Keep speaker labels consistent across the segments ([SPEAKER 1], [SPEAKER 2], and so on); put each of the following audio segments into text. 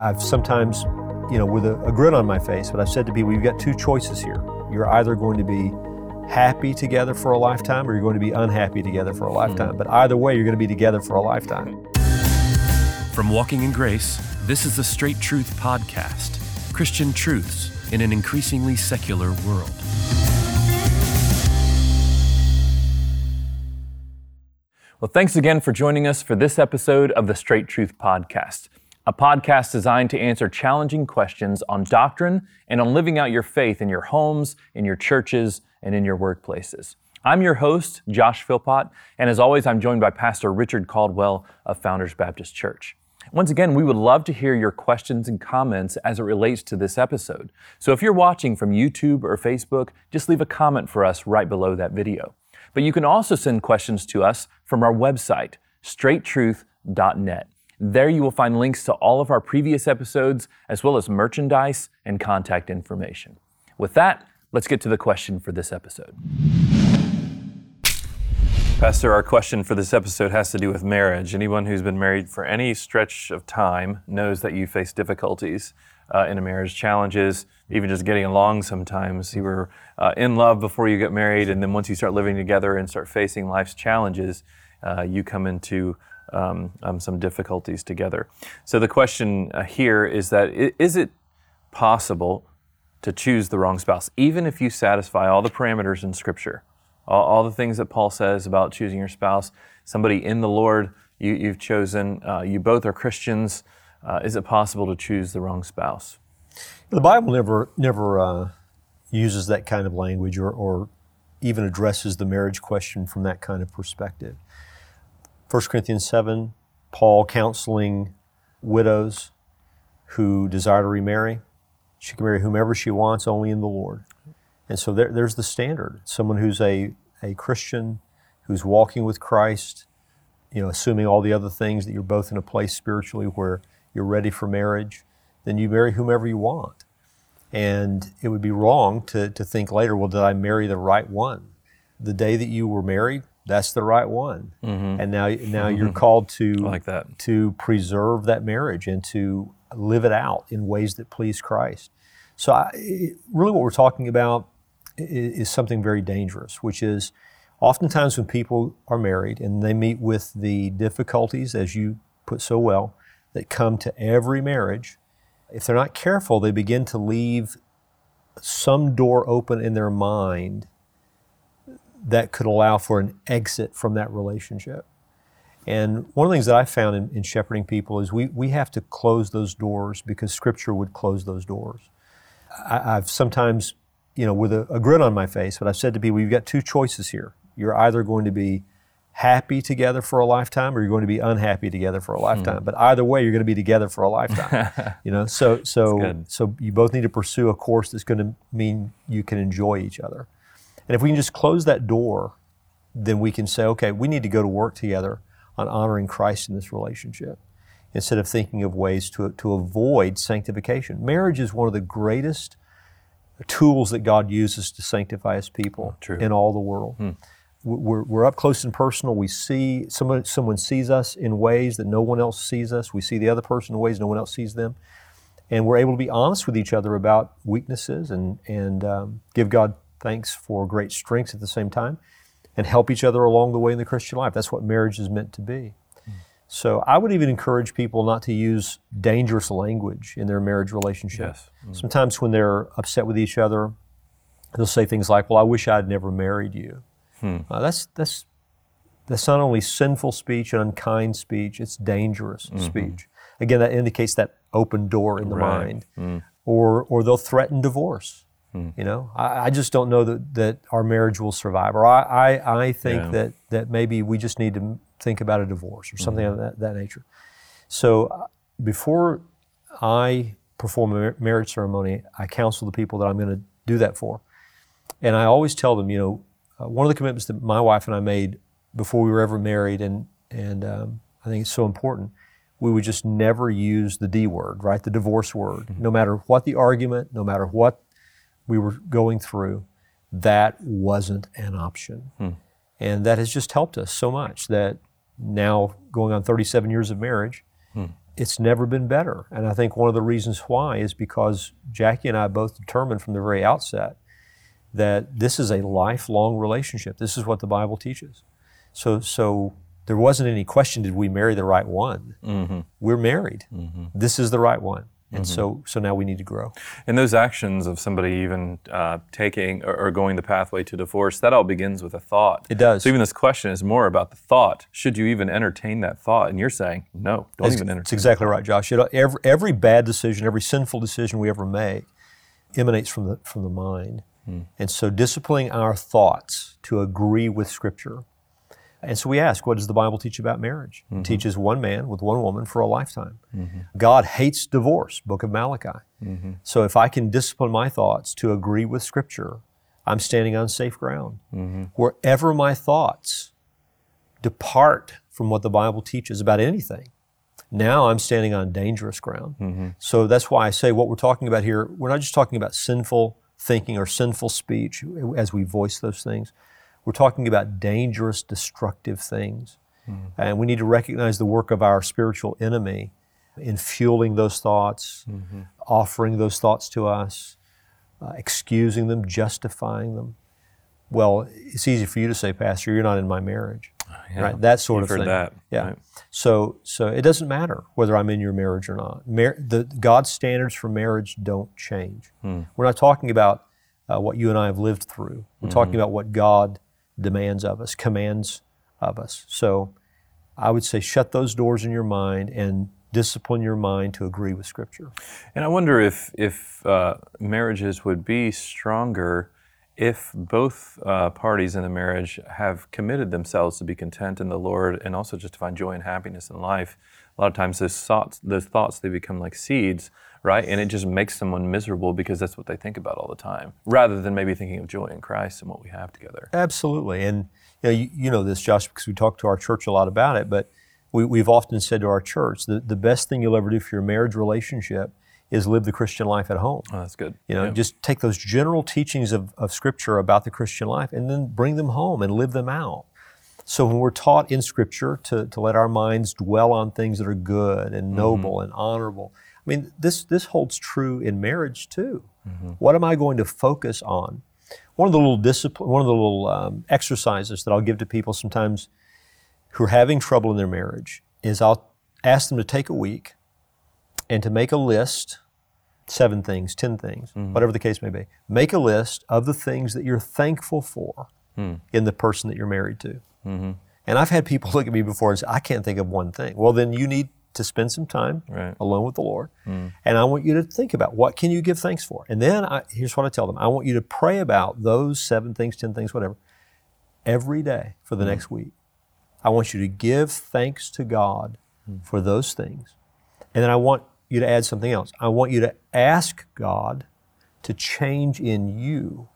[SPEAKER 1] I've sometimes, you know, with a, a grin on my face, but I've said to people, you've got two choices here. You're either going to be happy together for a lifetime or you're going to be unhappy together for a hmm. lifetime. But either way, you're going to be together for a lifetime.
[SPEAKER 2] From Walking in Grace, this is the Straight Truth Podcast Christian truths in an increasingly secular world.
[SPEAKER 3] Well, thanks again for joining us for this episode of the Straight Truth Podcast a podcast designed to answer challenging questions on doctrine and on living out your faith in your homes, in your churches, and in your workplaces. I'm your host, Josh Philpott, and as always, I'm joined by Pastor Richard Caldwell of Founders Baptist Church. Once again, we would love to hear your questions and comments as it relates to this episode. So if you're watching from YouTube or Facebook, just leave a comment for us right below that video. But you can also send questions to us from our website, straighttruth.net. There you will find links to all of our previous episodes, as well as merchandise and contact information. With that, let's get to the question for this episode. Pastor, our question for this episode has to do with marriage. Anyone who's been married for any stretch of time knows that you face difficulties uh, in a marriage, challenges, even just getting along sometimes. You were uh, in love before you get married, and then once you start living together and start facing life's challenges, uh, you come into um, um, some difficulties together. So the question uh, here is that is it possible to choose the wrong spouse, even if you satisfy all the parameters in Scripture, all, all the things that Paul says about choosing your spouse, somebody in the Lord you, have chosen, uh, you both are Christians. Uh, is it possible to choose the wrong spouse?
[SPEAKER 1] The Bible never never uh, uses that kind of language or, or even addresses the marriage question from that kind of perspective. 1 Corinthians 7, Paul counseling widows who desire to remarry. She can marry whomever she wants, only in the Lord. And so there, there's the standard. Someone who's a, a Christian, who's walking with Christ, you know, assuming all the other things that you're both in a place spiritually where you're ready for marriage, then you marry whomever you want. And it would be wrong to, to think later, well, did I marry the right one? The day that you were married, that's the right one. Mm-hmm. And now, now mm-hmm. you're called to
[SPEAKER 3] like that.
[SPEAKER 1] to preserve that marriage and to live it out in ways that please Christ. So, I, really, what we're talking about is, is something very dangerous, which is oftentimes when people are married and they meet with the difficulties, as you put so well, that come to every marriage, if they're not careful, they begin to leave some door open in their mind that could allow for an exit from that relationship. And one of the things that I found in, in, shepherding people is we, we have to close those doors because Scripture would close those doors. I, have sometimes, you know, with a, a grin on my face, but I've said to people, you've got two choices here. You're either going to be happy together for a lifetime or you're going to be unhappy together for a lifetime. Hmm. But either way, you're going to be together for a lifetime. you know, so so so you both need to pursue a course that's going to mean you can enjoy each other. And if we can just close that door, then we can say, okay, we need to go to work together on honoring Christ in this relationship instead of thinking of ways to, to avoid sanctification. Marriage is one of the greatest tools that God uses to sanctify His people oh, in all the world. Hmm. We're, we're up close and personal. We see someone, someone sees us in ways that no one else sees us. We see the other person in ways no one else sees them. And we're able to be honest with each other about weaknesses and, and um, give God thanks for great strengths at the same time, and help each other along the way in the Christian life. That's what marriage is meant to be. Mm. So I would even encourage people not to use dangerous language in their marriage relationship. Yes. Mm. Sometimes when they're upset with each other, they'll say things like, "Well, I wish I'd never married you." Hmm. Uh, that's that's that's not only sinful speech and unkind speech; it's dangerous mm-hmm. speech. Again, that indicates that open door in the right. mind. Mm. Or or they'll threaten divorce. Hmm. You know, I, I, just don't know that, that our marriage will survive. Or I, I, I think yeah. that, that maybe we just need to think about a divorce or something mm-hmm. of that, that nature. So uh, before I perform a marriage ceremony, I counsel the people that I'm going to do that for. And I always tell them, you know, uh, one of the commitments that my wife and I made before we were ever married, and, and um, I think it's so important, we would just never use the D word, right? The divorce word. Mm-hmm. No matter what the argument, no matter what we were going through, that wasn't an option. Hmm. And that has just helped us so much that now, going on 37 years of marriage, hmm. it's never been better. And I think one of the reasons why is because Jackie and I both determined from the very outset that this is a lifelong relationship. This is what the Bible teaches. So, so there wasn't any question did we marry the right one? Mm-hmm. We're married. Mm-hmm. This is the right one. And mm-hmm. so, so now we need to grow.
[SPEAKER 3] And those actions of somebody even uh, taking or, or, going the pathway to divorce, that all begins with a thought.
[SPEAKER 1] It does.
[SPEAKER 3] So even this question is more about the thought. Should you even entertain that thought? And you're saying, no, don't
[SPEAKER 1] that's,
[SPEAKER 3] even entertain.
[SPEAKER 1] That's exactly right, Josh. every, every bad decision, every sinful decision we ever make emanates from the, from the mind. Hmm. And so disciplining our thoughts to agree with Scripture and so we ask, what does the Bible teach about marriage? Mm-hmm. It teaches one man with one woman for a lifetime. Mm-hmm. God hates divorce, book of Malachi. Mm-hmm. So if I can discipline my thoughts to agree with Scripture, I'm standing on safe ground. Mm-hmm. Wherever my thoughts depart from what the Bible teaches about anything, now I'm standing on dangerous ground. Mm-hmm. So that's why I say what we're talking about here, we're not just talking about sinful thinking or sinful speech as we voice those things we're talking about dangerous, destructive things. Mm. And we need to recognize the work of our spiritual enemy in fueling those thoughts, mm-hmm. offering those thoughts to us, uh, excusing them, justifying them. Well, it's easy for you to say, Pastor, you're not in my marriage. Yeah. Right? That sort
[SPEAKER 3] You've
[SPEAKER 1] of thing.
[SPEAKER 3] That,
[SPEAKER 1] yeah.
[SPEAKER 3] Right.
[SPEAKER 1] So, so it doesn't matter whether I'm in your marriage or not. Mar- the God's standards for marriage don't change. Hmm. We're not talking about uh, what you and I have lived through. We're mm-hmm. talking about what God demands of us, commands of us. So I would say shut those doors in your mind and discipline your mind to agree with Scripture.
[SPEAKER 3] And I wonder if, if uh, marriages would be stronger if both uh, parties in the marriage have committed themselves to be content in the Lord and also just to find joy and happiness in life. A lot of times those thoughts, those thoughts, they become like seeds right? And it just makes someone miserable because that's what they think about all the time, rather than maybe thinking of joy in Christ and what we have together.
[SPEAKER 1] Absolutely. And you know, you, you know this, Josh, because we talk to our church a lot about it, but we, have often said to our church that the best thing you'll ever do for your marriage relationship is live the Christian life at home.
[SPEAKER 3] Oh, that's good.
[SPEAKER 1] You know, yeah. just take those general teachings of, of Scripture about the Christian life and then bring them home and live them out. So when we're taught in Scripture to, to let our minds dwell on things that are good and mm-hmm. noble mm-hmm. and honorable, I mean, this, this holds true in marriage too. Mm-hmm. What am I going to focus on? One of the little discipline, one of the little um, exercises that I'll give to people sometimes who are having trouble in their marriage is I'll ask them to take a week and to make a list, seven things, ten things, mm-hmm. whatever the case may be. Make a list of the things that you're thankful for mm. in the person that you're married to. Mm-hmm. And I've had people look at me before and say, I can't think of one thing. Well, then you need to spend some time right. alone with the Lord. Mm. And I want you to think about what can you give thanks for. And then I, here's what I tell them. I want you to pray about those seven things, 10 things, whatever, every day for the mm. next week. I want you to give thanks to God mm. for those things. And then I want you to add something else. I want you to ask God to change in you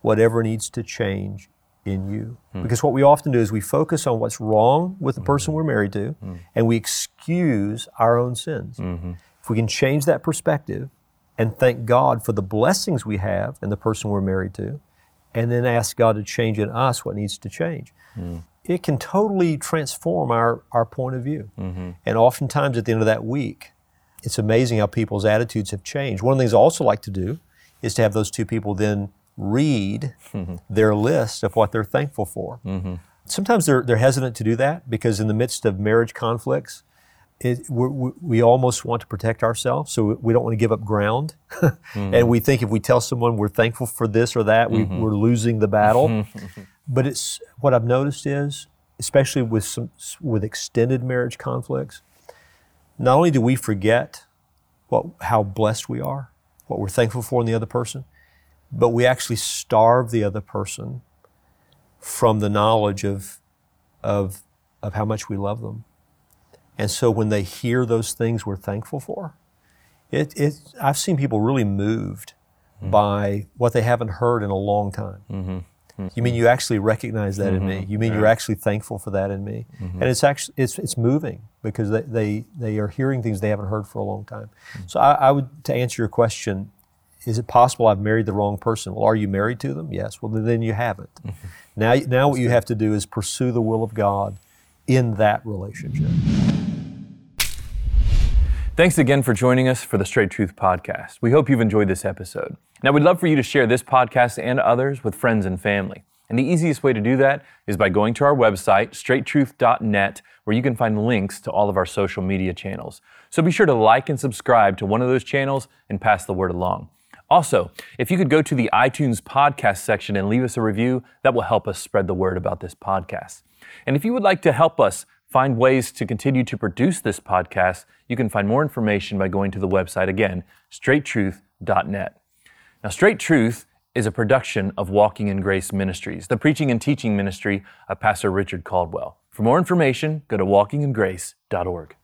[SPEAKER 1] whatever needs to change in you. Hmm. Because what we often do is we focus on what's wrong with the person we're married to hmm. and we excuse our own sins. Mm-hmm. If we can change that perspective and thank God for the blessings we have and the person we're married to, and then ask God to change in us what needs to change, mm. it can totally transform our, our point of view. Mm-hmm. And oftentimes at the end of that week, it's amazing how people's attitudes have changed. One of the things I also like to do is to have those two people then read mm-hmm. their list of what they're thankful for. Mm-hmm. Sometimes they're, they're hesitant to do that because, in the midst of marriage conflicts, it, we almost want to protect ourselves, so we don't want to give up ground. mm-hmm. And we think if we tell someone we're thankful for this or that, we, are mm-hmm. losing the battle. But it's what I've noticed is, especially with some with extended marriage conflicts, not only do we forget what how blessed we are, what we're thankful for in the other person, but we actually starve the other person from the knowledge of, of, of how much we love them. And so when they hear those things we're thankful for, it, it, I've seen people really moved mm-hmm. by what they haven't heard in a long time. Mm-hmm. Mm-hmm. You mean you actually recognize that in me? Mm-hmm. You mean you're actually thankful for that in me? Mm-hmm. And it's actually it's, it's moving because they, they, they are hearing things they haven't heard for a long time. Mm-hmm. So I, I would to answer your question, is it possible I've married the wrong person? Well, are you married to them? Yes. Well, then you haven't. Mm-hmm. Now, now what you have to do is pursue the will of God in that relationship.
[SPEAKER 3] Thanks again for joining us for the Straight Truth Podcast. We hope you've enjoyed this episode. Now, we'd love for you to share this podcast and others with friends and family. And the easiest way to do that is by going to our website, straighttruth.net, where you can find links to all of our social media channels. So be sure to like and subscribe to one of those channels and pass the word along. Also, if you could go to the iTunes podcast section and leave us a review, that will help us spread the word about this podcast. And if you would like to help us find ways to continue to produce this podcast, you can find more information by going to the website again, straighttruth.net. Now, Straight Truth is a production of Walking in Grace Ministries, the preaching and teaching ministry of Pastor Richard Caldwell. For more information, go to walkingingrace.org.